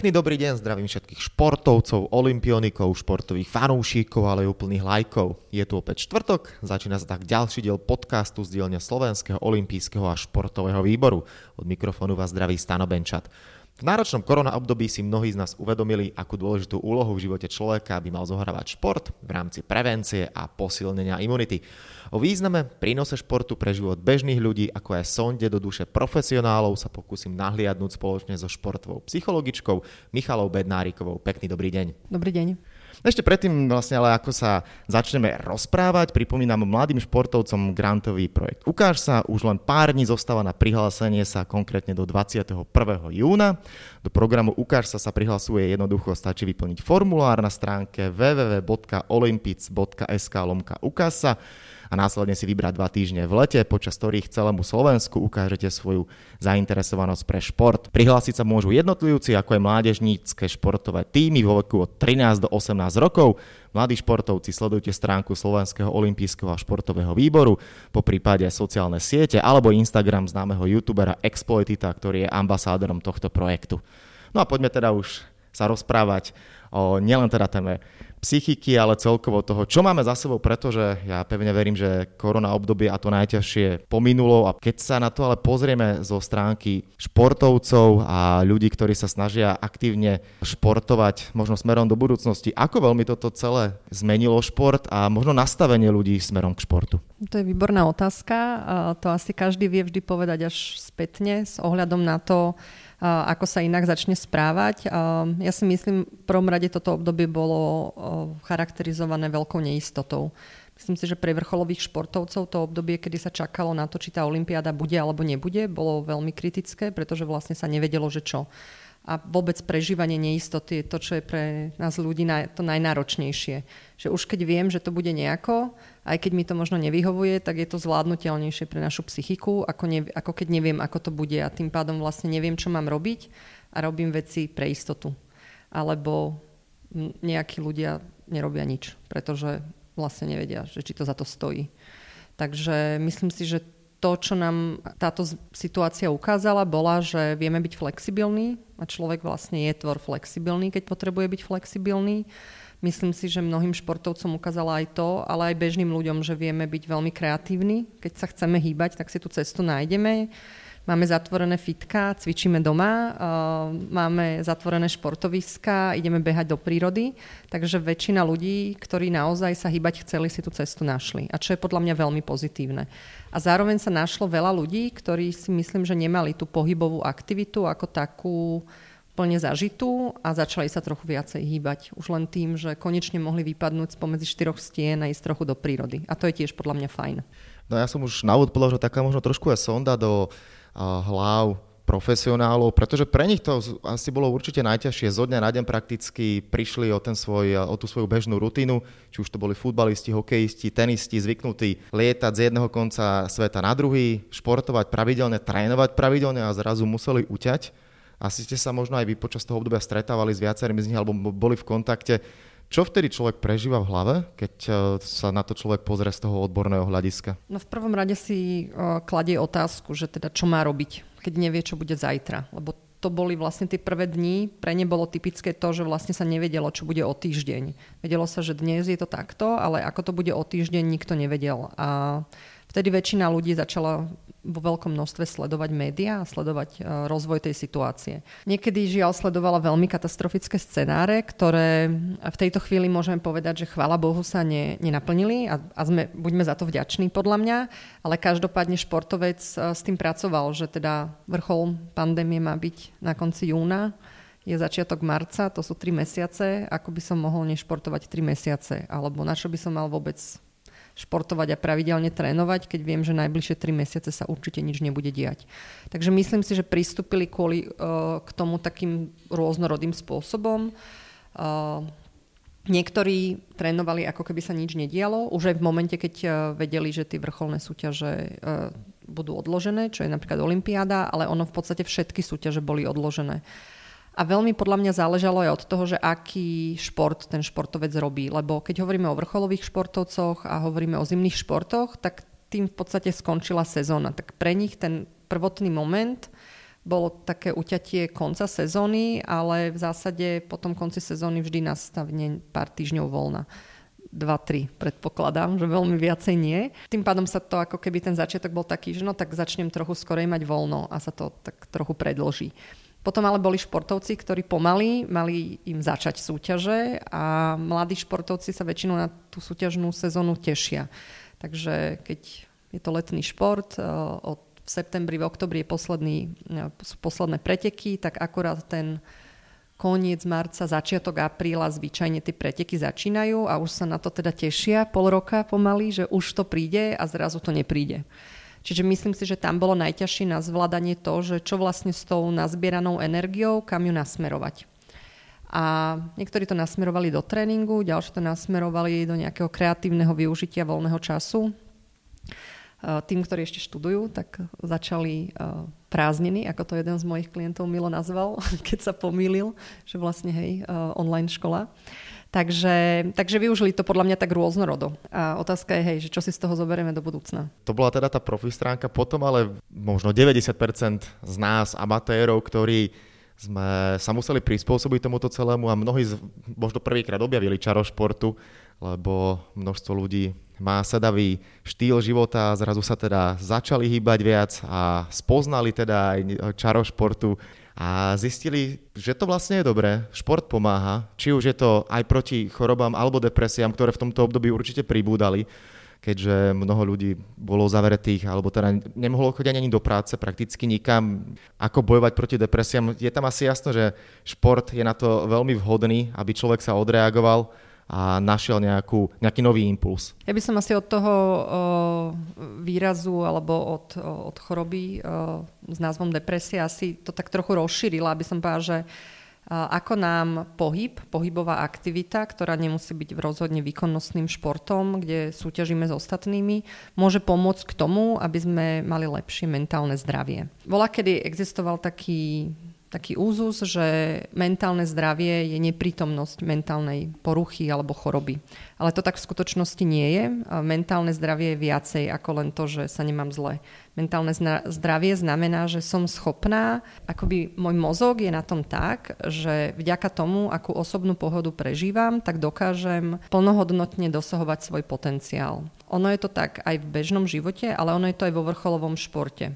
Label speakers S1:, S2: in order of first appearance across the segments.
S1: Pekný dobrý deň, zdravím všetkých športovcov, olimpionikov, športových fanúšikov, ale aj úplných lajkov. Je tu opäť štvrtok, začína sa tak ďalší diel podcastu z dielne Slovenského olimpijského a športového výboru. Od mikrofónu vás zdraví Stano Benčat. V náročnom korona období si mnohí z nás uvedomili, akú dôležitú úlohu v živote človeka by mal zohrávať šport v rámci prevencie a posilnenia imunity. O význame, prínose športu pre život bežných ľudí, ako aj sonde do duše profesionálov sa pokúsim nahliadnúť spoločne so športovou psychologičkou Michalou Bednárikovou. Pekný dobrý deň.
S2: Dobrý deň.
S1: Ešte predtým vlastne, ale ako sa začneme rozprávať, pripomínam mladým športovcom grantový projekt Ukáž sa, už len pár dní zostáva na prihlásenie sa konkrétne do 21. júna. Do programu Ukáž sa sa prihlasuje jednoducho, stačí vyplniť formulár na stránke www.olympic.sk lomka Ukáž sa a následne si vybrať dva týždne v lete, počas ktorých celému Slovensku ukážete svoju zainteresovanosť pre šport. Prihlásiť sa môžu jednotlivci, ako aj mládežnícke športové týmy vo veku od 13 do 18 rokov. Mladí športovci, sledujte stránku Slovenského olympijského a športového výboru, po prípade sociálne siete alebo Instagram známeho youtubera Exploitita, ktorý je ambasádorom tohto projektu. No a poďme teda už sa rozprávať o nielen teda téme psychiky, ale celkovo toho, čo máme za sebou, pretože ja pevne verím, že korona obdobie a to najťažšie pominulo a keď sa na to ale pozrieme zo stránky športovcov a ľudí, ktorí sa snažia aktívne športovať možno smerom do budúcnosti, ako veľmi toto celé zmenilo šport a možno nastavenie ľudí smerom k športu?
S2: To je výborná otázka. To asi každý vie vždy povedať až spätne s ohľadom na to, ako sa inak začne správať. Ja si myslím, v prvom rade toto obdobie bolo charakterizované veľkou neistotou. Myslím si, že pre vrcholových športovcov to obdobie, kedy sa čakalo na to, či tá olympiáda bude alebo nebude, bolo veľmi kritické, pretože vlastne sa nevedelo, že čo a vôbec prežívanie neistoty je to, čo je pre nás ľudí to najnáročnejšie. Že už keď viem, že to bude nejako, aj keď mi to možno nevyhovuje, tak je to zvládnutelnejšie pre našu psychiku, ako, ne, ako keď neviem, ako to bude a tým pádom vlastne neviem, čo mám robiť a robím veci pre istotu. Alebo nejakí ľudia nerobia nič, pretože vlastne nevedia, že či to za to stojí. Takže myslím si, že to, čo nám táto situácia ukázala, bola, že vieme byť flexibilní a človek vlastne je tvor flexibilný, keď potrebuje byť flexibilný. Myslím si, že mnohým športovcom ukázala aj to, ale aj bežným ľuďom, že vieme byť veľmi kreatívni. Keď sa chceme hýbať, tak si tú cestu nájdeme. Máme zatvorené fitka, cvičíme doma, máme zatvorené športoviska, ideme behať do prírody, takže väčšina ľudí, ktorí naozaj sa hýbať chceli, si tú cestu našli. A čo je podľa mňa veľmi pozitívne. A zároveň sa našlo veľa ľudí, ktorí si myslím, že nemali tú pohybovú aktivitu ako takú plne zažitú a začali sa trochu viacej hýbať. Už len tým, že konečne mohli vypadnúť spomedzi štyroch stien a ísť trochu do prírody. A to je tiež podľa mňa fajn.
S1: No ja som už na úvod položil taká možno trošku aj sonda do hlav profesionálov, pretože pre nich to asi bolo určite najťažšie. Zo dňa na deň prakticky prišli o, ten svoj, o tú svoju bežnú rutinu, či už to boli futbalisti, hokejisti, tenisti, zvyknutí lietať z jedného konca sveta na druhý, športovať pravidelne, trénovať pravidelne a zrazu museli uťať. Asi ste sa možno aj vy počas toho obdobia stretávali s viacerými z nich alebo boli v kontakte. Čo vtedy človek prežíva v hlave, keď e, sa na to človek pozrie z toho odborného hľadiska?
S2: No v prvom rade si uh, kladie otázku, že teda čo má robiť, keď nevie, čo bude zajtra. Lebo to boli vlastne tie prvé dni, pre ne bolo typické to, že vlastne sa nevedelo, čo bude o týždeň. Vedelo sa, že dnes je to takto, ale ako to bude o týždeň, nikto nevedel. A vtedy väčšina ľudí začala vo veľkom množstve sledovať médiá a sledovať e, rozvoj tej situácie. Niekedy žiaľ sledovala veľmi katastrofické scenáre, ktoré v tejto chvíli môžeme povedať, že chvála Bohu sa ne, nenaplnili a, a sme, buďme za to vďační podľa mňa, ale každopádne športovec e, s tým pracoval, že teda vrchol pandémie má byť na konci júna, je začiatok marca, to sú tri mesiace, ako by som mohol nešportovať tri mesiace, alebo na čo by som mal vôbec športovať a pravidelne trénovať, keď viem, že najbližšie 3 mesiace sa určite nič nebude diať. Takže myslím si, že pristúpili kvôli uh, k tomu takým rôznorodým spôsobom. Uh, Niektorí trénovali, ako keby sa nič nedialo, už aj v momente, keď uh, vedeli, že tie vrcholné súťaže budú odložené, čo je napríklad Olympiáda, ale ono v podstate všetky súťaže boli odložené. A veľmi podľa mňa záležalo aj od toho, že aký šport ten športovec robí. Lebo keď hovoríme o vrcholových športovcoch a hovoríme o zimných športoch, tak tým v podstate skončila sezóna. Tak pre nich ten prvotný moment bolo také uťatie konca sezóny, ale v zásade po tom konci sezóny vždy nastavne pár týždňov voľna. 2-3 predpokladám, že veľmi viacej nie. Tým pádom sa to ako keby ten začiatok bol taký, že no tak začnem trochu skorej mať voľno a sa to tak trochu predloží. Potom ale boli športovci, ktorí pomaly mali im začať súťaže a mladí športovci sa väčšinou na tú súťažnú sezónu tešia. Takže keď je to letný šport, eh, od v septembri, v oktobri je posledný, eh, sú posledné preteky, tak akorát ten koniec marca, začiatok apríla zvyčajne tie preteky začínajú a už sa na to teda tešia pol roka pomaly, že už to príde a zrazu to nepríde. Čiže myslím si, že tam bolo najťažšie na zvládanie to, že čo vlastne s tou nazbieranou energiou, kam ju nasmerovať. A niektorí to nasmerovali do tréningu, ďalší to nasmerovali do nejakého kreatívneho využitia voľného času. Tým, ktorí ešte študujú, tak začali prázdniny, ako to jeden z mojich klientov Milo nazval, keď sa pomýlil, že vlastne hej, online škola. Takže, takže využili to podľa mňa tak rôznorodo. A otázka je, hej, že čo si z toho zoberieme do budúcna.
S1: To bola teda tá profi stránka. Potom ale možno 90% z nás, amatérov, ktorí sme sa museli prispôsobiť tomuto celému a mnohí možno prvýkrát objavili čaro športu, lebo množstvo ľudí má sedavý štýl života, zrazu sa teda začali hýbať viac a spoznali teda aj čaro športu a zistili, že to vlastne je dobré. Šport pomáha, či už je to aj proti chorobám alebo depresiám, ktoré v tomto období určite pribúdali, keďže mnoho ľudí bolo zavretých alebo teda nemohlo chodiť ani do práce prakticky nikam. Ako bojovať proti depresiám? Je tam asi jasno, že šport je na to veľmi vhodný, aby človek sa odreagoval a našiel nejakú, nejaký nový impuls.
S2: Ja by som asi od toho uh, výrazu alebo od, od choroby uh, s názvom depresia asi to tak trochu rozšírila, aby som povedala, že ako nám pohyb, pohybová aktivita, ktorá nemusí byť rozhodne výkonnostným športom, kde súťažíme s ostatnými, môže pomôcť k tomu, aby sme mali lepšie mentálne zdravie. Bola, kedy existoval taký taký úzus, že mentálne zdravie je neprítomnosť mentálnej poruchy alebo choroby. Ale to tak v skutočnosti nie je. Mentálne zdravie je viacej ako len to, že sa nemám zle. Mentálne zdravie znamená, že som schopná, akoby môj mozog je na tom tak, že vďaka tomu, akú osobnú pohodu prežívam, tak dokážem plnohodnotne dosahovať svoj potenciál. Ono je to tak aj v bežnom živote, ale ono je to aj vo vrcholovom športe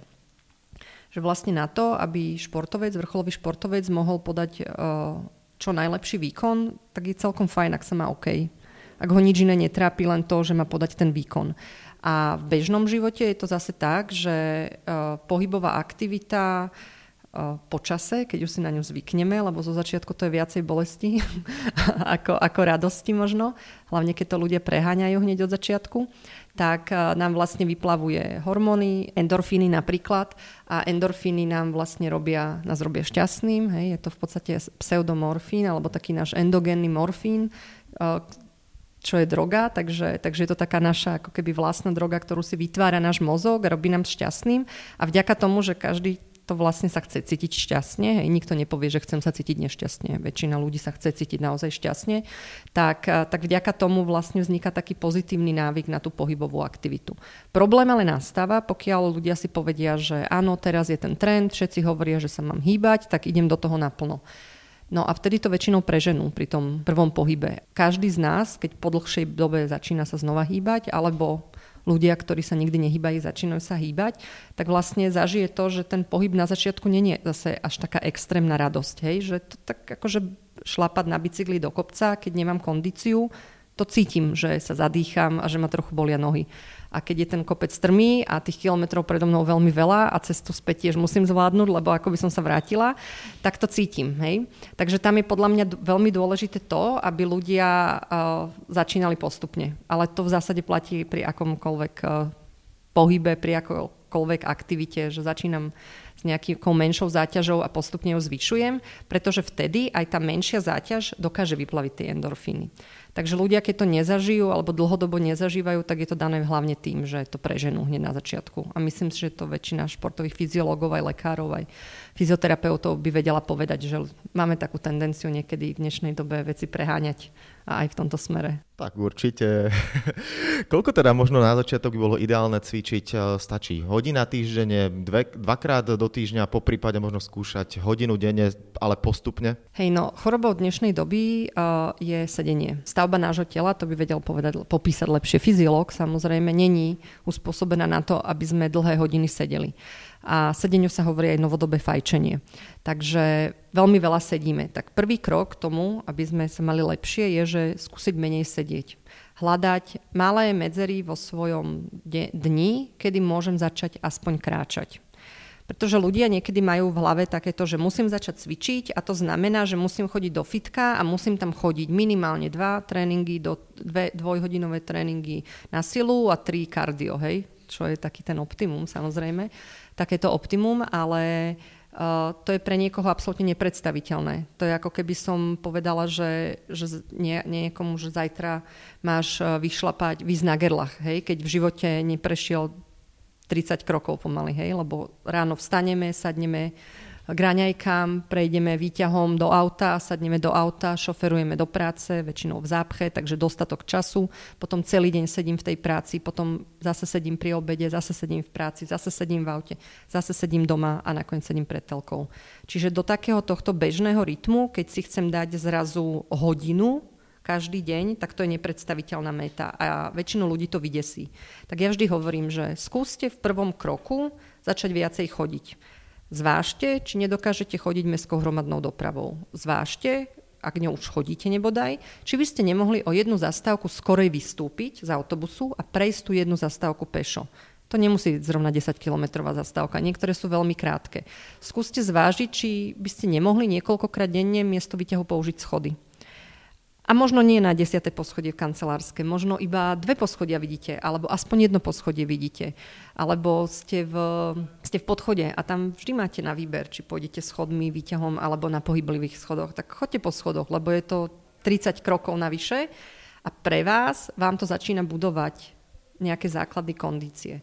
S2: že vlastne na to, aby športovec, vrcholový športovec mohol podať uh, čo najlepší výkon, tak je celkom fajn, ak sa má OK. Ak ho nič iné netrápi, len to, že má podať ten výkon. A v bežnom živote je to zase tak, že uh, pohybová aktivita uh, po čase, keď už si na ňu zvykneme, lebo zo začiatku to je viacej bolesti ako, ako radosti možno, hlavne keď to ľudia preháňajú hneď od začiatku, tak eh, nám vlastne vyplavuje hormóny, endorfíny napríklad a endorfíny nám vlastne robia, nás robia šťastným. Hej. Je to v podstate pseudomorfín alebo taký náš endogénny morfín, eh, čo je droga, takže, takže je to taká naša ako keby vlastná droga, ktorú si vytvára náš mozog a robí nám šťastným. A vďaka tomu, že každý to vlastne sa chce cítiť šťastne, hej, nikto nepovie, že chcem sa cítiť nešťastne, väčšina ľudí sa chce cítiť naozaj šťastne, tak, tak vďaka tomu vlastne vzniká taký pozitívny návyk na tú pohybovú aktivitu. Problém ale nastáva, pokiaľ ľudia si povedia, že áno, teraz je ten trend, všetci hovoria, že sa mám hýbať, tak idem do toho naplno. No a vtedy to väčšinou preženú pri tom prvom pohybe. Každý z nás, keď po dlhšej dobe začína sa znova hýbať, alebo ľudia, ktorí sa nikdy nehýbajú, začínajú sa hýbať, tak vlastne zažije to, že ten pohyb na začiatku nie je zase až taká extrémna radosť. Hej? Že to tak akože šlapať na bicykli do kopca, keď nemám kondíciu, to cítim, že sa zadýcham a že ma trochu bolia nohy. A keď je ten kopec strmý a tých kilometrov predo mnou veľmi veľa a cestu späť tiež musím zvládnuť, lebo ako by som sa vrátila, tak to cítim. Hej? Takže tam je podľa mňa veľmi dôležité to, aby ľudia uh, začínali postupne. Ale to v zásade platí pri akomkoľvek uh, pohybe, pri akokoľvek aktivite, že začínam s nejakou menšou záťažou a postupne ju zvyšujem, pretože vtedy aj tá menšia záťaž dokáže vyplaviť tie endorfíny. Takže ľudia, keď to nezažijú alebo dlhodobo nezažívajú, tak je to dané hlavne tým, že to preženú hneď na začiatku. A myslím si, že to väčšina športových fyziológov, aj lekárov, aj fyzioterapeutov by vedela povedať, že máme takú tendenciu niekedy v dnešnej dobe veci preháňať a aj v tomto smere.
S1: Tak určite. Koľko teda možno na začiatok by bolo ideálne cvičiť? Stačí hodina týždenne, dve, dvakrát do do týždňa, po prípade možno skúšať hodinu denne, ale postupne?
S2: Hej, no chorobou dnešnej doby uh, je sedenie. Stavba nášho tela, to by vedel povedať, popísať lepšie fyziológ, samozrejme, není uspôsobená na to, aby sme dlhé hodiny sedeli. A sedeniu sa hovorí aj novodobé fajčenie. Takže veľmi veľa sedíme. Tak prvý krok k tomu, aby sme sa mali lepšie, je, že skúsiť menej sedieť hľadať malé medzery vo svojom dni, kedy môžem začať aspoň kráčať. Pretože ľudia niekedy majú v hlave takéto, že musím začať cvičiť a to znamená, že musím chodiť do fitka a musím tam chodiť minimálne dva tréningy, do dve dvojhodinové tréningy na silu a tri kardio, hej? Čo je taký ten optimum samozrejme. Takéto optimum, ale Uh, to je pre niekoho absolútne nepredstaviteľné. To je ako keby som povedala, že, že nie, niekomu, že zajtra máš uh, vyšlapať, výsť na gerlach, hej, keď v živote neprešiel 30 krokov pomaly, hej, lebo ráno vstaneme, sadneme k raňajkám, prejdeme výťahom do auta, sadneme do auta, šoferujeme do práce, väčšinou v zápche, takže dostatok času. Potom celý deň sedím v tej práci, potom zase sedím pri obede, zase sedím v práci, zase sedím v aute, zase sedím doma a nakoniec sedím pred telkou. Čiže do takého tohto bežného rytmu, keď si chcem dať zrazu hodinu každý deň, tak to je nepredstaviteľná meta a väčšinu ľudí to vydesí. Tak ja vždy hovorím, že skúste v prvom kroku začať viacej chodiť. Zvážte, či nedokážete chodiť mestskou hromadnou dopravou. Zvážte, ak ňou už chodíte nebodaj, či by ste nemohli o jednu zastávku skorej vystúpiť z autobusu a prejsť tú jednu zastávku pešo. To nemusí byť zrovna 10-kilometrová zastávka, niektoré sú veľmi krátke. Skúste zvážiť, či by ste nemohli niekoľkokrát denne miesto výťahu použiť schody. A možno nie na desiate poschodie v kancelárske, možno iba dve poschodia vidíte, alebo aspoň jedno poschodie vidíte. Alebo ste v, ste v podchode a tam vždy máte na výber, či pôjdete schodmi, výťahom alebo na pohyblivých schodoch. Tak chodte po schodoch, lebo je to 30 krokov navyše a pre vás vám to začína budovať nejaké základy kondície.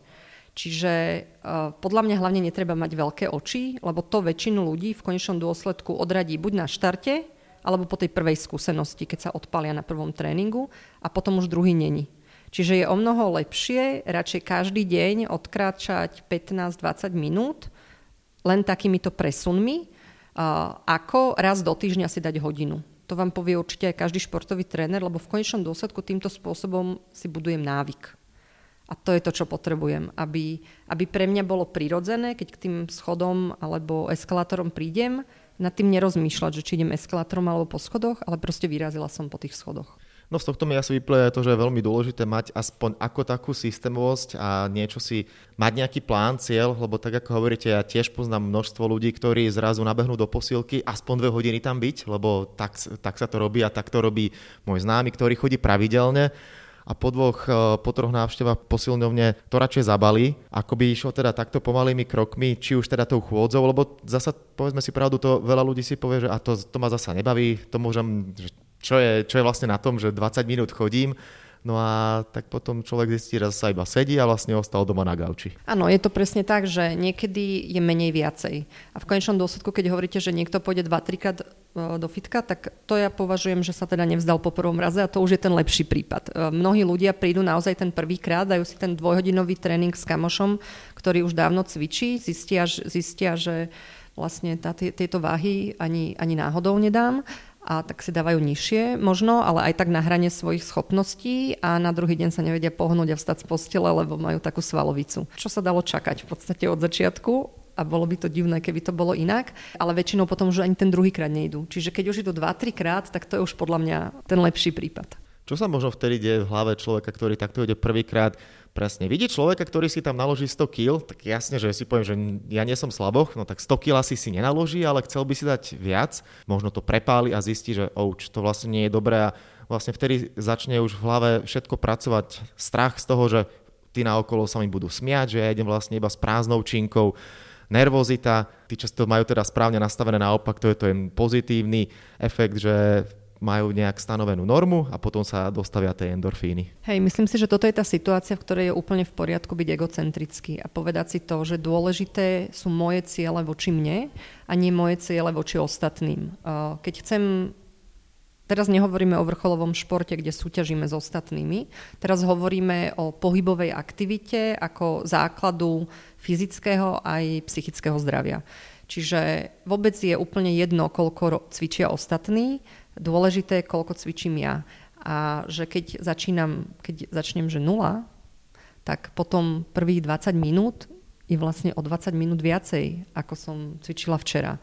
S2: Čiže uh, podľa mňa hlavne netreba mať veľké oči, lebo to väčšinu ľudí v konečnom dôsledku odradí buď na štarte, alebo po tej prvej skúsenosti, keď sa odpalia na prvom tréningu a potom už druhý není. Čiže je o mnoho lepšie radšej každý deň odkráčať 15-20 minút len takýmito presunmi, ako raz do týždňa si dať hodinu. To vám povie určite aj každý športový tréner, lebo v konečnom dôsledku týmto spôsobom si budujem návyk. A to je to, čo potrebujem, aby, aby pre mňa bolo prirodzené, keď k tým schodom alebo eskalátorom prídem, nad tým nerozmýšľať, že či idem eskalátorom alebo po schodoch, ale proste vyrazila som po tých schodoch.
S1: No z tohto mi asi vyplýva to, že je veľmi dôležité mať aspoň ako takú systémovosť a niečo si, mať nejaký plán, cieľ, lebo tak ako hovoríte, ja tiež poznám množstvo ľudí, ktorí zrazu nabehnú do posilky, aspoň dve hodiny tam byť, lebo tak, tak sa to robí a tak to robí môj známy, ktorý chodí pravidelne a po dvoch, e, po troch návštevách posilňovne to radšej zabali, ako by išlo teda takto pomalými krokmi, či už teda tou chôdzou, lebo zasa, povedzme si pravdu, to veľa ľudí si povie, že a to, to ma zasa nebaví, to môžem, čo je, čo je vlastne na tom, že 20 minút chodím, No a tak potom človek zistí, že sa iba sedí a vlastne ostal doma na gauči.
S2: Áno, je to presne tak, že niekedy je menej viacej. A v konečnom dôsledku, keď hovoríte, že niekto pôjde 2-3 krát do fitka, tak to ja považujem, že sa teda nevzdal po prvom raze a to už je ten lepší prípad. E, mnohí ľudia prídu naozaj ten prvý krát, dajú si ten dvojhodinový tréning s kamošom, ktorý už dávno cvičí, zistia, zistia že vlastne tá, tieto váhy ani, ani náhodou nedám a tak si dávajú nižšie možno, ale aj tak na hrane svojich schopností a na druhý deň sa nevedia pohnúť a vstať z postele, lebo majú takú svalovicu. Čo sa dalo čakať v podstate od začiatku a bolo by to divné, keby to bolo inak, ale väčšinou potom už ani ten druhý krát nejdú. Čiže keď už je to 2-3 krát, tak to je už podľa mňa ten lepší prípad.
S1: Čo sa možno vtedy deje v hlave človeka, ktorý takto ide prvýkrát? Presne. Vidí človeka, ktorý si tam naloží 100 kg, tak jasne, že si poviem, že ja nie som slaboch, no tak 100 kg asi si nenaloží, ale chcel by si dať viac, možno to prepáli a zistí, že ouč, to vlastne nie je dobré a vlastne vtedy začne už v hlave všetko pracovať strach z toho, že tí na okolo sa mi budú smiať, že ja idem vlastne iba s prázdnou činkou, nervozita, tí, čo to majú teda správne nastavené naopak, to je ten pozitívny efekt, že majú nejak stanovenú normu a potom sa dostavia tie endorfíny.
S2: Hej, myslím si, že toto je tá situácia, v ktorej je úplne v poriadku byť egocentrický a povedať si to, že dôležité sú moje ciele voči mne a nie moje ciele voči ostatným. Keď chcem Teraz nehovoríme o vrcholovom športe, kde súťažíme s ostatnými. Teraz hovoríme o pohybovej aktivite ako základu fyzického aj psychického zdravia. Čiže vôbec je úplne jedno, koľko cvičia ostatní, dôležité je, koľko cvičím ja. A že keď začínam, keď začnem, že nula, tak potom prvých 20 minút je vlastne o 20 minút viacej, ako som cvičila včera.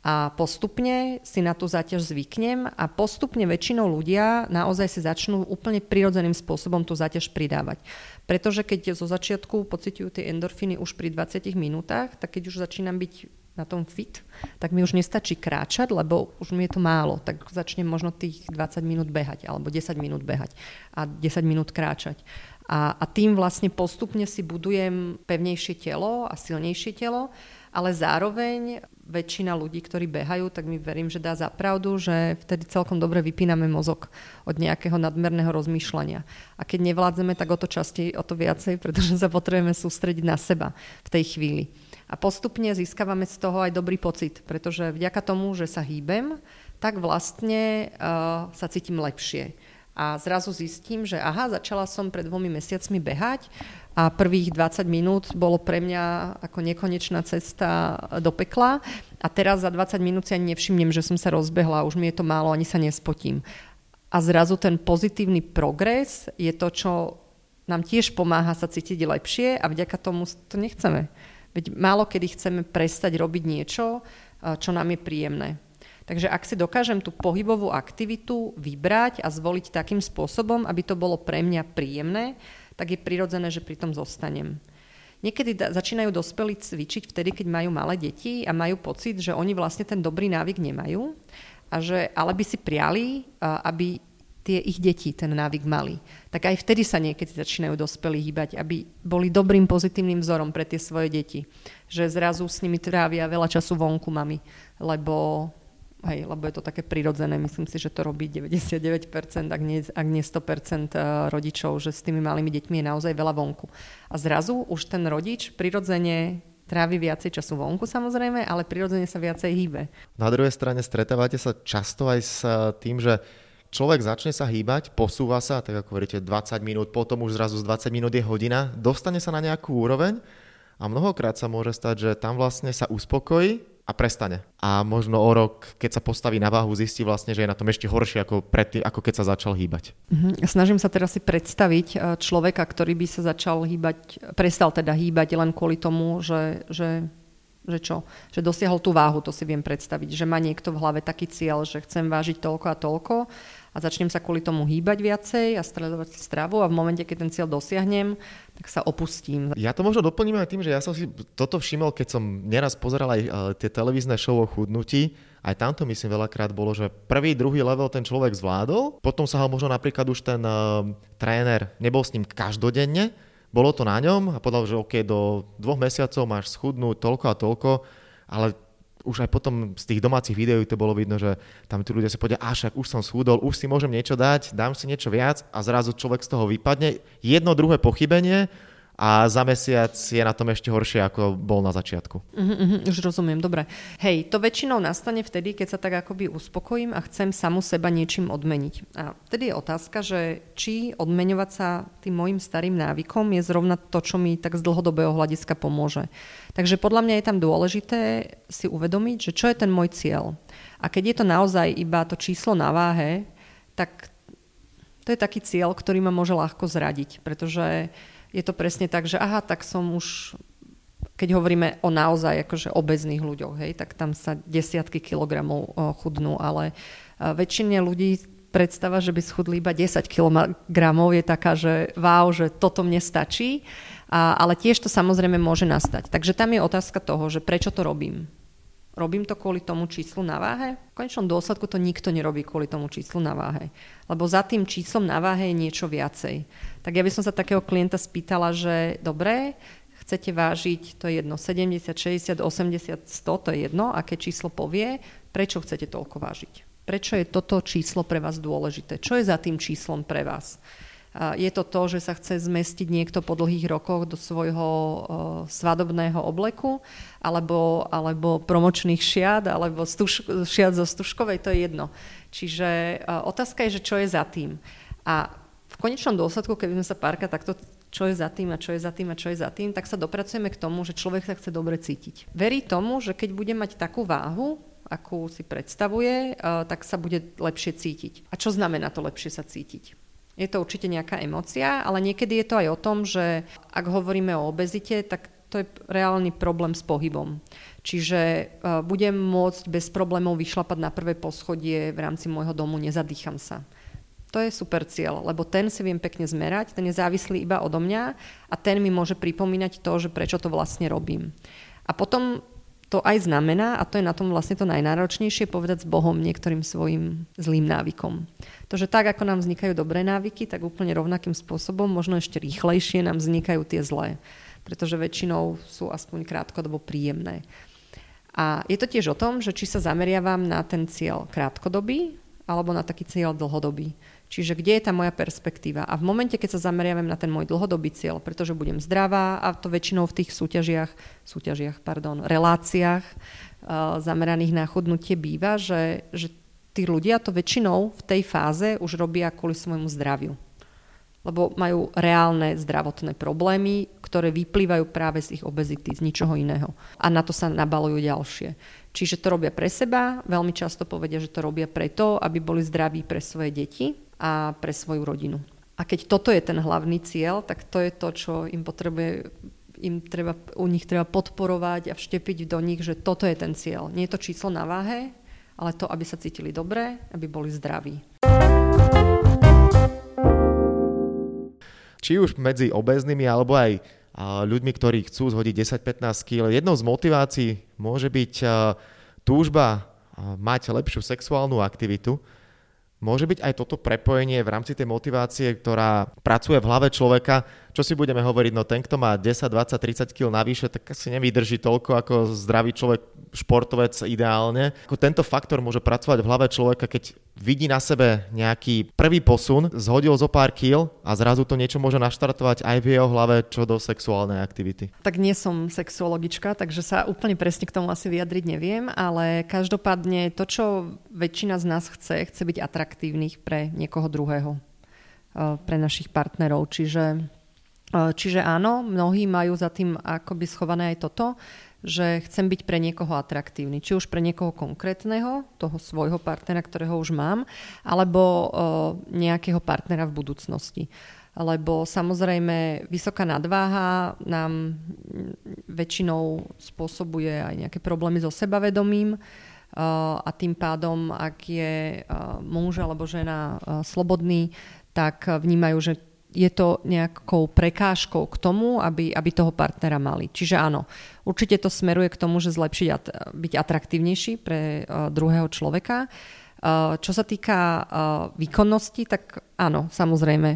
S2: A postupne si na tú záťaž zvyknem a postupne väčšinou ľudia naozaj si začnú úplne prirodzeným spôsobom tú záťaž pridávať. Pretože keď zo začiatku pociťujú tie endorfíny už pri 20 minútach, tak keď už začínam byť na tom fit, tak mi už nestačí kráčať, lebo už mi je to málo. Tak začnem možno tých 20 minút behať, alebo 10 minút behať a 10 minút kráčať. A, a tým vlastne postupne si budujem pevnejšie telo a silnejšie telo, ale zároveň väčšina ľudí, ktorí behajú, tak mi verím, že dá za pravdu, že vtedy celkom dobre vypíname mozog od nejakého nadmerného rozmýšľania. A keď nevládzeme, tak o to častej, o to viacej, pretože sa potrebujeme sústrediť na seba v tej chvíli. A postupne získavame z toho aj dobrý pocit, pretože vďaka tomu, že sa hýbem, tak vlastne uh, sa cítim lepšie. A zrazu zistím, že aha, začala som pred dvomi mesiacmi behať a prvých 20 minút bolo pre mňa ako nekonečná cesta do pekla a teraz za 20 minút si ani nevšimnem, že som sa rozbehla, už mi je to málo, ani sa nespotím. A zrazu ten pozitívny progres je to, čo nám tiež pomáha sa cítiť lepšie a vďaka tomu to nechceme. Veď málo kedy chceme prestať robiť niečo, čo nám je príjemné. Takže ak si dokážem tú pohybovú aktivitu vybrať a zvoliť takým spôsobom, aby to bolo pre mňa príjemné, tak je prirodzené, že pri tom zostanem. Niekedy da- začínajú dospelí cvičiť vtedy, keď majú malé deti a majú pocit, že oni vlastne ten dobrý návyk nemajú, a že, ale by si priali, aby tie ich deti ten návyk mali. Tak aj vtedy sa niekedy začínajú dospelí hýbať, aby boli dobrým pozitívnym vzorom pre tie svoje deti. Že zrazu s nimi trávia veľa času vonku mami, lebo, hej, lebo je to také prirodzené. Myslím si, že to robí 99%, ak nie, ak nie 100% eh, rodičov, že s tými malými deťmi je naozaj veľa vonku. A zrazu už ten rodič prirodzene trávi viacej času vonku samozrejme, ale prirodzene sa viacej hýbe.
S1: Na druhej strane stretávate sa často aj s eh, tým, že človek začne sa hýbať, posúva sa, tak ako hovoríte, 20 minút, potom už zrazu z 20 minút je hodina, dostane sa na nejakú úroveň a mnohokrát sa môže stať, že tam vlastne sa uspokojí a prestane. A možno o rok, keď sa postaví na váhu, zistí vlastne, že je na tom ešte horšie ako, predtým, ako keď sa začal hýbať.
S2: Mhm. Snažím sa teraz si predstaviť e, človeka, ktorý by sa začal hýbať, prestal teda hýbať len kvôli tomu, že, že že čo? Že dosiahol tú váhu, to si viem predstaviť. Že má niekto v hlave taký cieľ, že chcem vážiť toľko a toľko a začnem sa kvôli tomu hýbať viacej a stredovať stravu a v momente, keď ten cieľ dosiahnem, tak sa opustím.
S1: Ja to možno doplním aj tým, že ja som si toto všimol, keď som neraz pozeral aj e, tie televízne show o chudnutí, aj tamto myslím veľakrát bolo, že prvý, druhý level ten človek zvládol, potom sa ho možno napríklad už ten uh, tréner nebol s ním každodenne, bolo to na ňom a povedal, že OK, do dvoch mesiacov máš schudnúť toľko a toľko, ale už aj potom z tých domácich videí to bolo vidno, že tam tí ľudia si povedia, a však už som schudol, už si môžem niečo dať, dám si niečo viac a zrazu človek z toho vypadne. Jedno druhé pochybenie a za mesiac je na tom ešte horšie, ako bol na začiatku.
S2: Uh-huh, už rozumiem, dobre. Hej, to väčšinou nastane vtedy, keď sa tak akoby uspokojím a chcem samu seba niečím odmeniť. A vtedy je otázka, že či odmeňovať sa tým môjim starým návykom je zrovna to, čo mi tak z dlhodobého hľadiska pomôže. Takže podľa mňa je tam dôležité si uvedomiť, že čo je ten môj cieľ. A keď je to naozaj iba to číslo na váhe, tak to je taký cieľ, ktorý ma môže ľahko zradiť, pretože je to presne tak, že aha, tak som už keď hovoríme o naozaj akože obezných ľuďoch, hej, tak tam sa desiatky kilogramov chudnú, ale väčšine ľudí predstava, že by schudli iba 10 kilogramov je taká, že wow, že toto mne stačí, a, ale tiež to samozrejme môže nastať. Takže tam je otázka toho, že prečo to robím. Robím to kvôli tomu číslu na váhe? V konečnom dôsledku to nikto nerobí kvôli tomu číslu na váhe. Lebo za tým číslom na váhe je niečo viacej. Tak ja by som sa takého klienta spýtala, že dobre, chcete vážiť, to je jedno, 70, 60, 80, 100, to je jedno, aké číslo povie, prečo chcete toľko vážiť? Prečo je toto číslo pre vás dôležité? Čo je za tým číslom pre vás? Je to to, že sa chce zmestiť niekto po dlhých rokoch do svojho svadobného obleku, alebo, alebo promočných šiat, alebo stuž, šiat zo stužkovej, to je jedno. Čiže otázka je, že čo je za tým. A v konečnom dôsledku, keby sme sa párka takto čo je za tým a čo je za tým a čo je za tým, tak sa dopracujeme k tomu, že človek sa chce dobre cítiť. Verí tomu, že keď bude mať takú váhu, akú si predstavuje, tak sa bude lepšie cítiť. A čo znamená to lepšie sa cítiť? Je to určite nejaká emocia, ale niekedy je to aj o tom, že ak hovoríme o obezite, tak to je reálny problém s pohybom. Čiže uh, budem môcť bez problémov vyšlapať na prvé poschodie v rámci môjho domu, nezadýcham sa. To je super cieľ, lebo ten si viem pekne zmerať, ten je závislý iba odo mňa a ten mi môže pripomínať to, že prečo to vlastne robím. A potom to aj znamená, a to je na tom vlastne to najnáročnejšie, povedať s Bohom niektorým svojim zlým návykom. To, že tak, ako nám vznikajú dobré návyky, tak úplne rovnakým spôsobom, možno ešte rýchlejšie nám vznikajú tie zlé. Pretože väčšinou sú aspoň krátkodobo príjemné. A je to tiež o tom, že či sa zameriavam na ten cieľ krátkodobý, alebo na taký cieľ dlhodobý. Čiže kde je tá moja perspektíva? A v momente, keď sa zameriavam na ten môj dlhodobý cieľ, pretože budem zdravá a to väčšinou v tých súťažiach, súťažiach, pardon, reláciách uh, zameraných na chudnutie býva, že, že tí ľudia to väčšinou v tej fáze už robia kvôli svojmu zdraviu. Lebo majú reálne zdravotné problémy, ktoré vyplývajú práve z ich obezity, z ničoho iného. A na to sa nabalujú ďalšie. Čiže to robia pre seba, veľmi často povedia, že to robia preto, aby boli zdraví pre svoje deti, a pre svoju rodinu. A keď toto je ten hlavný cieľ, tak to je to, čo im potrebuje im treba, u nich treba podporovať a vštepiť do nich, že toto je ten cieľ. Nie je to číslo na váhe, ale to, aby sa cítili dobre, aby boli zdraví.
S1: Či už medzi obeznými alebo aj ľuďmi, ktorí chcú zhodiť 10-15 kg, jednou z motivácií môže byť túžba mať lepšiu sexuálnu aktivitu. Môže byť aj toto prepojenie v rámci tej motivácie, ktorá pracuje v hlave človeka, čo si budeme hovoriť, no ten, kto má 10, 20, 30 kg navyše, tak asi nevydrží toľko ako zdravý človek, športovec ideálne. Ako tento faktor môže pracovať v hlave človeka, keď vidí na sebe nejaký prvý posun, zhodil zo pár kil a zrazu to niečo môže naštartovať aj v jeho hlave čo do sexuálnej aktivity.
S2: Tak nie som sexuologička, takže sa úplne presne k tomu asi vyjadriť neviem, ale každopádne to, čo väčšina z nás chce, chce byť atraktívnych pre niekoho druhého, eh, pre našich partnerov. Čiže, čiže áno, mnohí majú za tým akoby schované aj toto že chcem byť pre niekoho atraktívny. Či už pre niekoho konkrétneho, toho svojho partnera, ktorého už mám, alebo o, nejakého partnera v budúcnosti. Lebo samozrejme vysoká nadváha nám väčšinou spôsobuje aj nejaké problémy so sebavedomím a tým pádom, ak je muž alebo žena slobodný, tak vnímajú, že je to nejakou prekážkou k tomu, aby, aby toho partnera mali. Čiže áno, určite to smeruje k tomu, že zlepšiť a byť atraktívnejší pre uh, druhého človeka. Uh, čo sa týka uh, výkonnosti, tak áno, samozrejme,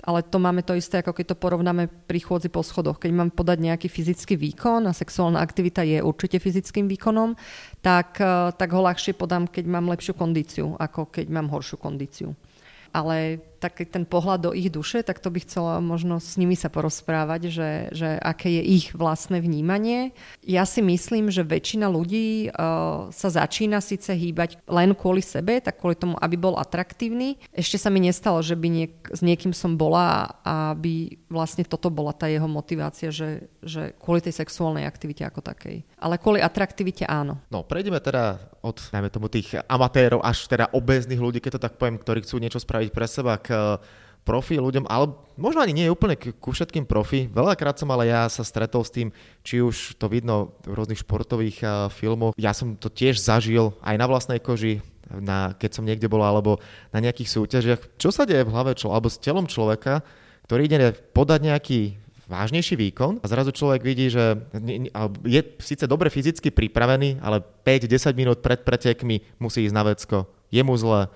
S2: ale to máme to isté, ako keď to porovnáme pri chôdzi po schodoch. Keď mám podať nejaký fyzický výkon a sexuálna aktivita je určite fyzickým výkonom, tak, tak ho ľahšie podám, keď mám lepšiu kondíciu, ako keď mám horšiu kondíciu. Ale taký ten pohľad do ich duše, tak to by chcela možno s nimi sa porozprávať, že, že aké je ich vlastné vnímanie. Ja si myslím, že väčšina ľudí uh, sa začína síce hýbať len kvôli sebe, tak kvôli tomu, aby bol atraktívny. Ešte sa mi nestalo, že by niek- s niekým som bola a aby vlastne toto bola tá jeho motivácia, že, že kvôli tej sexuálnej aktivite ako takej. Ale kvôli atraktivite áno.
S1: No, prejdeme teda od, najmä tomu, tých amatérov až teda obezných ľudí, keď to tak poviem, ktorí chcú niečo spraviť pre seba, k profi ľuďom, ale možno ani nie je úplne ku všetkým profi. Veľakrát som ale ja sa stretol s tým, či už to vidno v rôznych športových uh, filmoch. Ja som to tiež zažil aj na vlastnej koži, na, keď som niekde bol, alebo na nejakých súťažiach. Čo sa deje v hlave človeka, alebo s telom človeka, ktorý ide podať nejaký vážnejší výkon a zrazu človek vidí, že je síce dobre fyzicky pripravený, ale 5-10 minút pred pretekmi musí ísť na vecko. Je mu zle,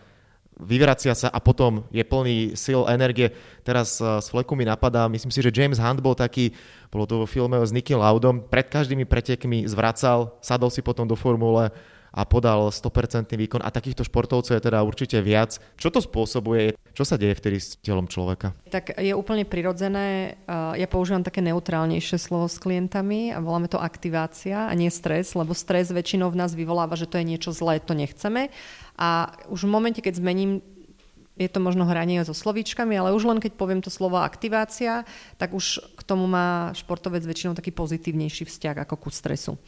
S1: vyvracia sa a potom je plný sil, energie. Teraz uh, z fleku mi napadá, myslím si, že James Hunt bol taký, bolo to vo filme s Nicky Laudom, pred každými pretekmi zvracal, sadol si potom do formule a podal 100% výkon a takýchto športovcov je teda určite viac. Čo to spôsobuje? Čo sa deje vtedy s telom človeka?
S2: Tak je úplne prirodzené, ja používam také neutrálnejšie slovo s klientami a voláme to aktivácia a nie stres, lebo stres väčšinou v nás vyvoláva, že to je niečo zlé, to nechceme. A už v momente, keď zmením je to možno hranie so slovíčkami, ale už len keď poviem to slovo aktivácia, tak už k tomu má športovec väčšinou taký pozitívnejší vzťah ako ku stresu.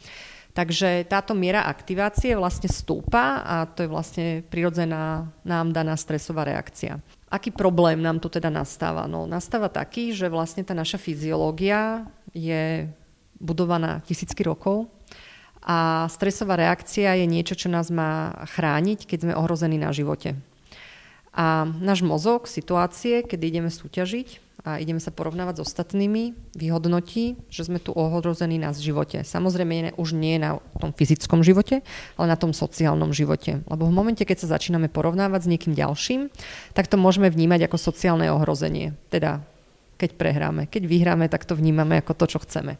S2: Takže táto miera aktivácie vlastne stúpa a to je vlastne prirodzená nám daná stresová reakcia. Aký problém nám tu teda nastáva? No, nastáva taký, že vlastne tá naša fyziológia je budovaná tisícky rokov a stresová reakcia je niečo, čo nás má chrániť, keď sme ohrození na živote. A náš mozog, situácie, kedy ideme súťažiť, a ideme sa porovnávať s ostatnými, vyhodnotí, že sme tu ohrození na živote. Samozrejme už nie na tom fyzickom živote, ale na tom sociálnom živote. Lebo v momente, keď sa začíname porovnávať s niekým ďalším, tak to môžeme vnímať ako sociálne ohrozenie. Teda keď prehráme. Keď vyhráme, tak to vnímame ako to, čo chceme.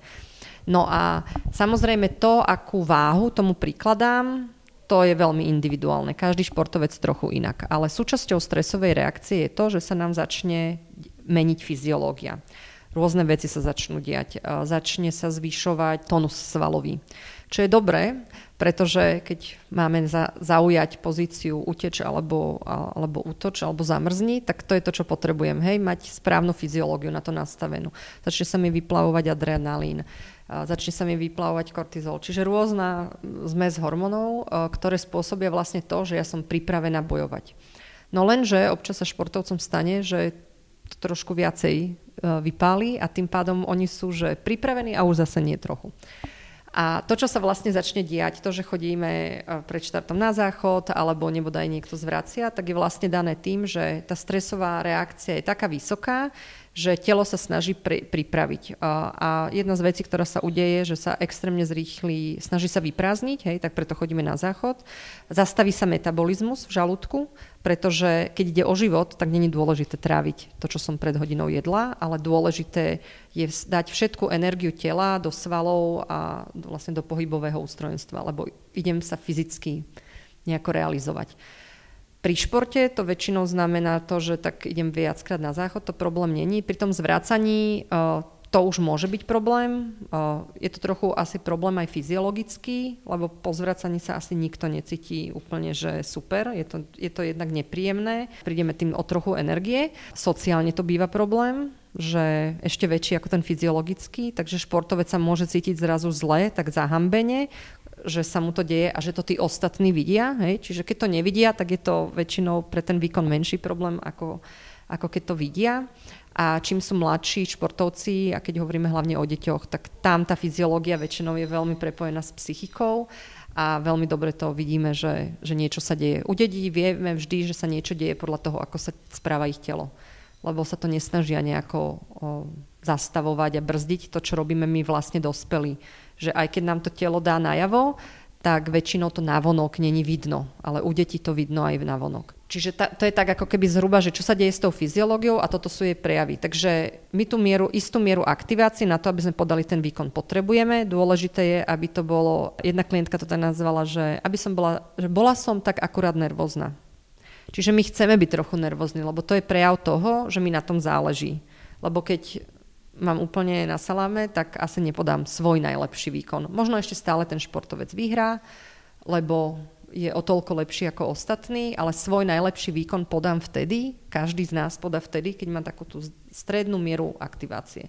S2: No a samozrejme to, akú váhu tomu prikladám, to je veľmi individuálne. Každý športovec trochu inak. Ale súčasťou stresovej reakcie je to, že sa nám začne meniť fyziológia. Rôzne veci sa začnú diať. Začne sa zvyšovať tonus svalový. Čo je dobré, pretože keď máme za, zaujať pozíciu uteč alebo, alebo útoč alebo zamrzni, tak to je to, čo potrebujem. Hej, mať správnu fyziológiu na to nastavenú. Začne sa mi vyplavovať adrenalín, začne sa mi vyplavovať kortizol. Čiže rôzna zmes hormónov, ktoré spôsobia vlastne to, že ja som pripravená bojovať. No lenže občas sa športovcom stane, že trošku viacej e, vypáli a tým pádom oni sú že pripravení a už zase nie trochu. A to, čo sa vlastne začne diať, to, že chodíme e, pred štartom na záchod alebo nebodaj niekto zvracia, tak je vlastne dané tým, že tá stresová reakcia je taká vysoká, že telo sa snaží pri, pripraviť. A jedna z vecí, ktorá sa udeje, že sa extrémne zrýchli, snaží sa vyprázdniť, hej, tak preto chodíme na záchod. Zastaví sa metabolizmus v žalúdku, pretože keď ide o život, tak není dôležité tráviť to, čo som pred hodinou jedla, ale dôležité je dať všetku energiu tela do svalov a vlastne do pohybového ústrojenstva, lebo idem sa fyzicky nejako realizovať. Pri športe to väčšinou znamená to, že tak idem viackrát na záchod, to problém není. Pri tom zvracaní uh, to už môže byť problém. Je to trochu asi problém aj fyziologický, lebo po zvracaní sa asi nikto necíti úplne, že super. Je to, je to jednak nepríjemné. Prídeme tým o trochu energie. Sociálne to býva problém, že ešte väčší ako ten fyziologický, takže športovec sa môže cítiť zrazu zle, tak zahambene, že sa mu to deje a že to tí ostatní vidia. Hej? Čiže keď to nevidia, tak je to väčšinou pre ten výkon menší problém, ako, ako keď to vidia. A čím sú mladší športovci, a keď hovoríme hlavne o deťoch, tak tam tá fyziológia väčšinou je veľmi prepojená s psychikou a veľmi dobre to vidíme, že, že niečo sa deje. U detí vieme vždy, že sa niečo deje podľa toho, ako sa správa ich telo. Lebo sa to nesnažia nejako o, zastavovať a brzdiť to, čo robíme my vlastne dospelí že aj keď nám to telo dá najavo, tak väčšinou to navonok není vidno, ale u detí to vidno aj navonok. Čiže ta, to je tak ako keby zhruba, že čo sa deje s tou fyziológiou a toto sú jej prejavy. Takže my tú mieru, istú mieru aktivácie na to, aby sme podali ten výkon, potrebujeme. Dôležité je, aby to bolo, jedna klientka to tak nazvala, že aby som bola, že bola som tak akurát nervózna. Čiže my chceme byť trochu nervózni, lebo to je prejav toho, že mi na tom záleží. Lebo keď mám úplne na saláme, tak asi nepodám svoj najlepší výkon. Možno ešte stále ten športovec vyhrá, lebo je o toľko lepší ako ostatní, ale svoj najlepší výkon podám vtedy, každý z nás podá vtedy, keď má takú tú strednú mieru aktivácie.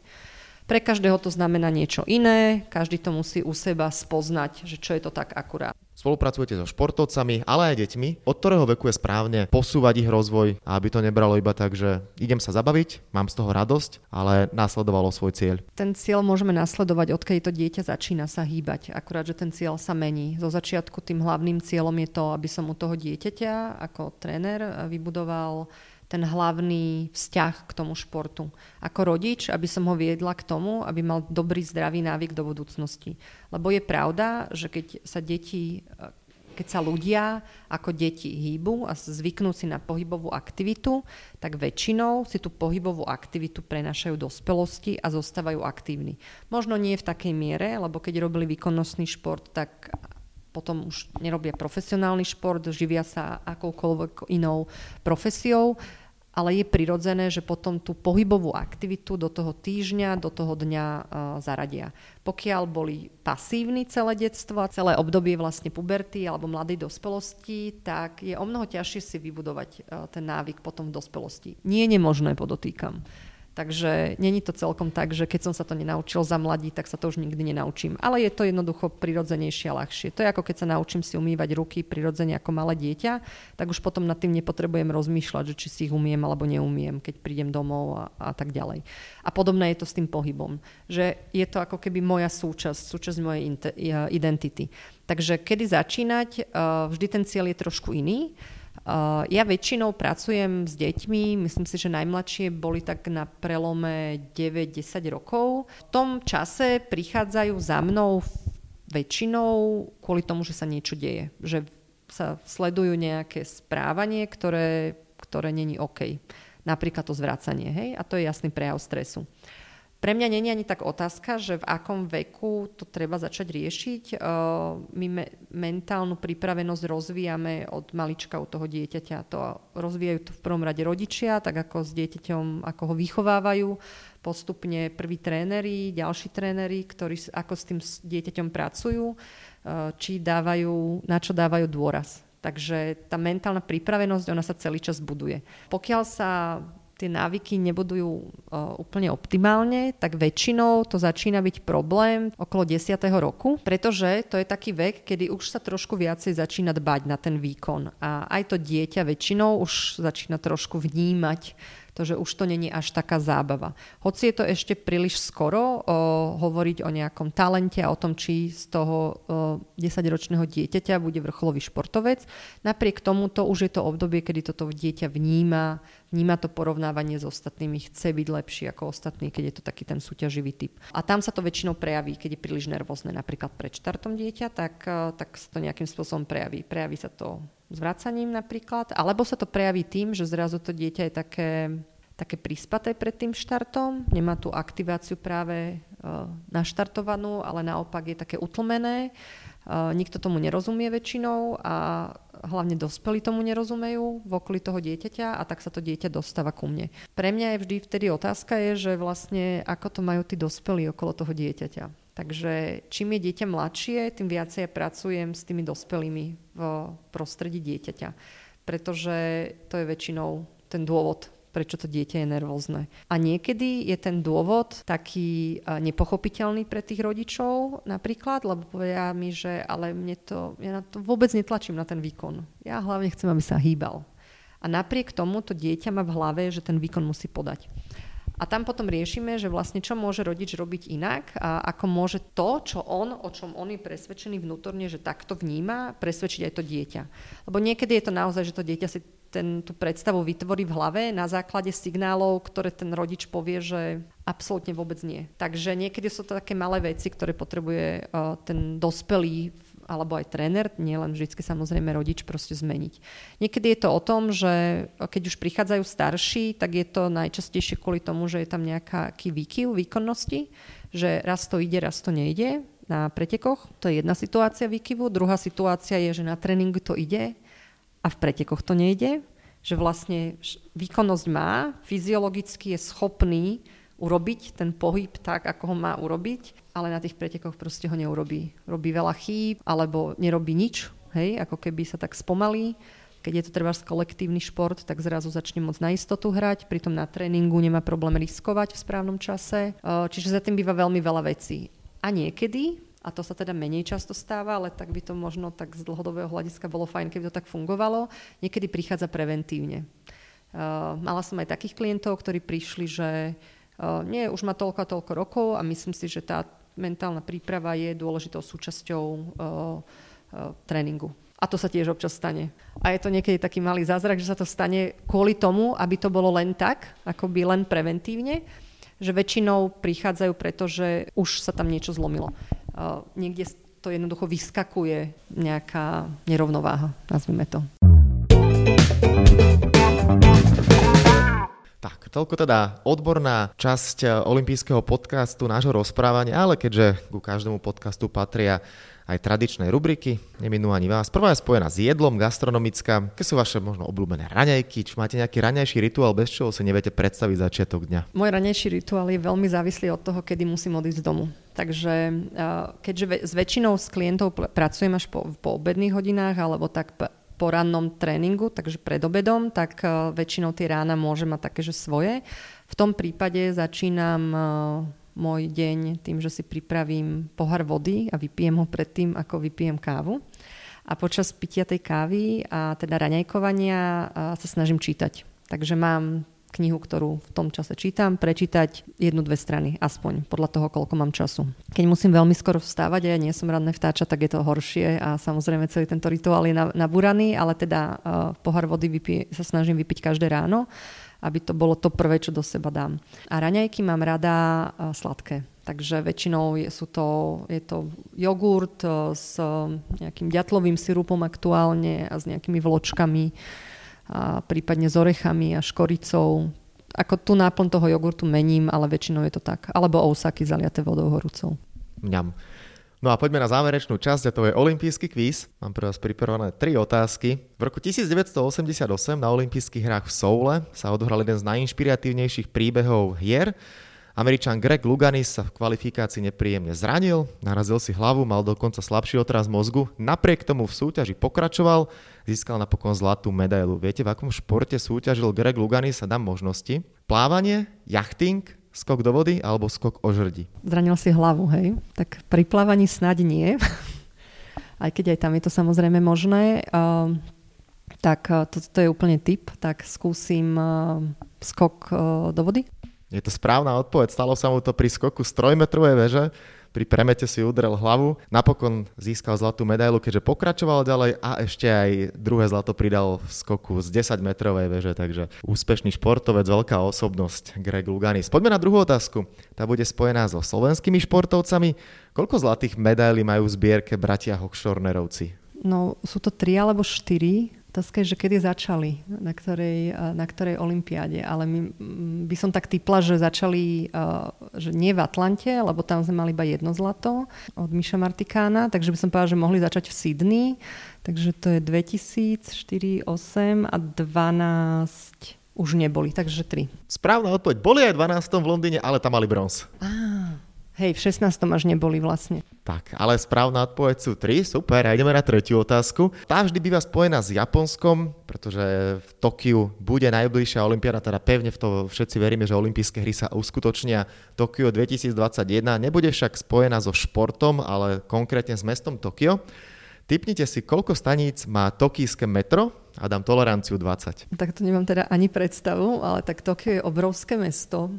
S2: Pre každého to znamená niečo iné, každý to musí u seba spoznať, že čo je to tak akurát.
S1: Spolupracujete so športovcami, ale aj deťmi. Od ktorého veku je správne posúvať ich rozvoj, aby to nebralo iba tak, že idem sa zabaviť, mám z toho radosť, ale následovalo svoj cieľ.
S2: Ten cieľ môžeme nasledovať, odkedy to dieťa začína sa hýbať. Akurát, že ten cieľ sa mení. Zo začiatku tým hlavným cieľom je to, aby som u toho dieťaťa ako tréner vybudoval ten hlavný vzťah k tomu športu. Ako rodič, aby som ho viedla k tomu, aby mal dobrý zdravý návyk do budúcnosti. Lebo je pravda, že keď sa deti keď sa ľudia ako deti hýbu a zvyknú si na pohybovú aktivitu, tak väčšinou si tú pohybovú aktivitu prenašajú do spelostí a zostávajú aktívni. Možno nie v takej miere, lebo keď robili výkonnostný šport, tak potom už nerobia profesionálny šport, živia sa akoukoľvek inou profesiou, ale je prirodzené, že potom tú pohybovú aktivitu do toho týždňa, do toho dňa uh, zaradia. Pokiaľ boli pasívni celé detstvo a celé obdobie vlastne puberty alebo mladej dospelosti, tak je o mnoho ťažšie si vybudovať uh, ten návyk potom v dospelosti. Nie je nemožné, podotýkam. Takže není to celkom tak, že keď som sa to nenaučil za mladí, tak sa to už nikdy nenaučím. Ale je to jednoducho prirodzenejšie a ľahšie. To je ako keď sa naučím si umývať ruky prirodzene ako malé dieťa, tak už potom nad tým nepotrebujem rozmýšľať, že či si ich umiem alebo neumiem, keď prídem domov a, a tak ďalej. A podobné je to s tým pohybom. Že je to ako keby moja súčasť, súčasť mojej identity. Takže kedy začínať, vždy ten cieľ je trošku iný. Uh, ja väčšinou pracujem s deťmi, myslím si, že najmladšie boli tak na prelome 9-10 rokov. V tom čase prichádzajú za mnou väčšinou kvôli tomu, že sa niečo deje. Že sa sledujú nejaké správanie, ktoré, ktoré není OK. Napríklad to zvracanie, hej? A to je jasný prejav stresu. Pre mňa není ani tak otázka, že v akom veku to treba začať riešiť. My me- mentálnu pripravenosť rozvíjame od malička u toho dieťaťa. To rozvíjajú to v prvom rade rodičia, tak ako s dieťaťom, ako ho vychovávajú. Postupne prví tréneri, ďalší tréneri, ktorí ako s tým dieťaťom pracujú, či dávajú, na čo dávajú dôraz. Takže tá mentálna pripravenosť, ona sa celý čas buduje. Pokiaľ sa tie návyky nebudujú úplne optimálne, tak väčšinou to začína byť problém okolo 10. roku, pretože to je taký vek, kedy už sa trošku viacej začína dbať na ten výkon. A aj to dieťa väčšinou už začína trošku vnímať to, že už to není až taká zábava. Hoci je to ešte príliš skoro o, hovoriť o nejakom talente a o tom, či z toho o, 10-ročného dieťaťa bude vrcholový športovec, napriek tomu to už je to obdobie, kedy toto dieťa vníma, vníma to porovnávanie s ostatnými, chce byť lepší ako ostatní, keď je to taký ten súťaživý typ. A tam sa to väčšinou prejaví, keď je príliš nervózne, napríklad pred štartom dieťa, tak, tak sa to nejakým spôsobom prejaví. Prejaví sa to zvracaním napríklad, alebo sa to prejaví tým, že zrazu to dieťa je také, také prispaté pred tým štartom, nemá tú aktiváciu práve uh, naštartovanú, ale naopak je také utlmené. Uh, nikto tomu nerozumie väčšinou a hlavne dospelí tomu nerozumejú v okolí toho dieťaťa a tak sa to dieťa dostáva ku mne. Pre mňa je vždy vtedy otázka je, že vlastne ako to majú tí dospelí okolo toho dieťaťa Takže čím je dieťa mladšie, tým viacej ja pracujem s tými dospelými v prostredí dieťaťa. Pretože to je väčšinou ten dôvod, prečo to dieťa je nervózne. A niekedy je ten dôvod taký nepochopiteľný pre tých rodičov napríklad, lebo povedia mi, že ale mne to, ja na to vôbec netlačím na ten výkon. Ja hlavne chcem, aby sa hýbal. A napriek tomu to dieťa má v hlave, že ten výkon musí podať. A tam potom riešime, že vlastne čo môže rodič robiť inak a ako môže to, čo on, o čom on je presvedčený vnútorne, že takto vníma, presvedčiť aj to dieťa. Lebo niekedy je to naozaj, že to dieťa si ten, tú predstavu vytvorí v hlave na základe signálov, ktoré ten rodič povie, že absolútne vôbec nie. Takže niekedy sú to také malé veci, ktoré potrebuje uh, ten dospelý alebo aj tréner, nielen vždy samozrejme rodič proste zmeniť. Niekedy je to o tom, že keď už prichádzajú starší, tak je to najčastejšie kvôli tomu, že je tam nejaký výkyv výkonnosti, že raz to ide, raz to nejde na pretekoch. To je jedna situácia výkyvu. Druhá situácia je, že na tréningu to ide a v pretekoch to nejde. Že vlastne výkonnosť má, fyziologicky je schopný urobiť ten pohyb tak, ako ho má urobiť, ale na tých pretekoch proste ho neurobí. Robí veľa chýb, alebo nerobí nič, hej, ako keby sa tak spomalí. Keď je to treba kolektívny šport, tak zrazu začne môcť na istotu hrať, pritom na tréningu nemá problém riskovať v správnom čase. Čiže za tým býva veľmi veľa vecí. A niekedy, a to sa teda menej často stáva, ale tak by to možno tak z dlhodobého hľadiska bolo fajn, keby to tak fungovalo, niekedy prichádza preventívne. mala som aj takých klientov, ktorí prišli, že nie, už má toľko a toľko rokov a myslím si, že tá mentálna príprava je dôležitou súčasťou tréningu. A to sa tiež občas stane. A je to niekedy taký malý zázrak, že sa to stane kvôli tomu, aby to bolo len tak, akoby len preventívne, že väčšinou prichádzajú, pretože už sa tam niečo zlomilo. Niekde to jednoducho vyskakuje nejaká nerovnováha, nazvime to.
S1: Tak, Toľko teda odborná časť olympijského podcastu, nášho rozprávania, ale keďže ku každému podcastu patria aj tradičné rubriky, neminú ani vás. Prvá je spojená s jedlom, gastronomická. Aké sú vaše možno obľúbené raňajky? Či máte nejaký raňajší rituál, bez čoho si neviete predstaviť začiatok dňa?
S2: Môj raňajší rituál je veľmi závislý od toho, kedy musím odísť z domu. Takže keďže s väčšinou s klientov pracujem až po, po obedných hodinách alebo tak po rannom tréningu, takže pred obedom, tak väčšinou tie rána môžem mať také, svoje. V tom prípade začínam môj deň tým, že si pripravím pohár vody a vypijem ho predtým, ako vypijem kávu. A počas pitia tej kávy a teda raňajkovania sa snažím čítať. Takže mám knihu, ktorú v tom čase čítam, prečítať jednu, dve strany, aspoň podľa toho, koľko mám času. Keď musím veľmi skoro vstávať a ja nie som radné vtáča, tak je to horšie a samozrejme celý tento rituál je nabúraný, ale teda uh, pohár vody vypie, sa snažím vypiť každé ráno aby to bolo to prvé, čo do seba dám. A raňajky mám rada sladké. Takže väčšinou je, sú to, je to jogurt s nejakým ďatlovým sirupom aktuálne a s nejakými vločkami, a prípadne s orechami a škoricou. Ako tu náplň toho jogurtu mením, ale väčšinou je to tak. Alebo ousaky zaliate vodou horúcou.
S1: Mňam. No a poďme na záverečnú časť, a to je olimpijský kvíz. Mám pre vás pripravené tri otázky. V roku 1988 na olympijských hrách v Soule sa odohral jeden z najinšpiratívnejších príbehov hier. Američan Greg Luganis sa v kvalifikácii nepríjemne zranil, narazil si hlavu, mal dokonca slabší otraz mozgu. Napriek tomu v súťaži pokračoval, získal napokon zlatú medailu. Viete, v akom športe súťažil Greg Luganis a dám možnosti? Plávanie, jachting, skok do vody alebo skok o žrdi?
S2: Zranil si hlavu, hej? Tak pri plávaní snad nie. aj keď aj tam je to samozrejme možné. Uh, tak uh, to, to je úplne typ. Tak skúsim uh, skok uh, do vody.
S1: Je to správna odpoveď. Stalo sa mu to pri skoku z trojmetrovej veže pri premete si udrel hlavu. Napokon získal zlatú medailu, keďže pokračoval ďalej a ešte aj druhé zlato pridal v skoku z 10 metrovej veže, takže úspešný športovec, veľká osobnosť Greg Luganis. Poďme na druhú otázku. Tá bude spojená so slovenskými športovcami. Koľko zlatých medailí majú v zbierke bratia Hochschornerovci?
S2: No, sú to tri alebo štyri Otázka je, že kedy začali, na ktorej, na ktorej olympiáde, ale my, by som tak typla, že začali že nie v Atlante, lebo tam sme mali iba jedno zlato od Miša Martikána, takže by som povedala, že mohli začať v Sydney, takže to je 2004, 8 a 12 už neboli, takže 3.
S1: Správna odpoveď. Boli aj 12 v Londýne, ale tam mali bronz.
S2: Ah. Hej, v 16. až neboli vlastne.
S1: Tak, ale správna odpoveď sú 3, super, a ideme na tretiu otázku. Tá vždy býva spojená s Japonskom, pretože v Tokiu bude najbližšia olimpiáda, teda pevne v to všetci veríme, že olympijské hry sa uskutočnia Tokio 2021. Nebude však spojená so športom, ale konkrétne s mestom Tokio. Typnite si, koľko staníc má tokijské metro a dám toleranciu 20.
S2: Tak to nemám teda ani predstavu, ale tak Tokio je obrovské mesto,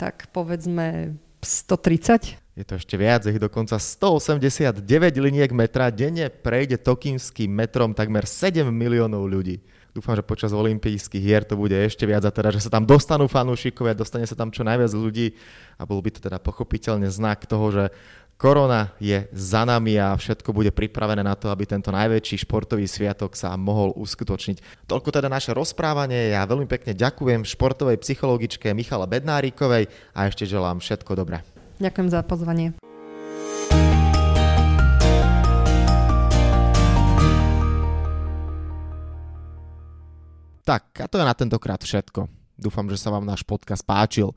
S2: tak povedzme 130?
S1: Je to ešte viac, ich dokonca 189 liniek metra. Denne prejde tokínskym metrom takmer 7 miliónov ľudí. Dúfam, že počas olympijských hier to bude ešte viac a teda, že sa tam dostanú fanúšikovia, dostane sa tam čo najviac ľudí a bol by to teda pochopiteľne znak toho, že Korona je za nami a všetko bude pripravené na to, aby tento najväčší športový sviatok sa mohol uskutočniť. Toľko teda naše rozprávanie. Ja veľmi pekne ďakujem športovej psychologičke Michala Bednárikovej a ešte želám všetko dobré.
S2: Ďakujem za pozvanie.
S1: Tak, a to je na tentokrát všetko. Dúfam, že sa vám náš podcast páčil.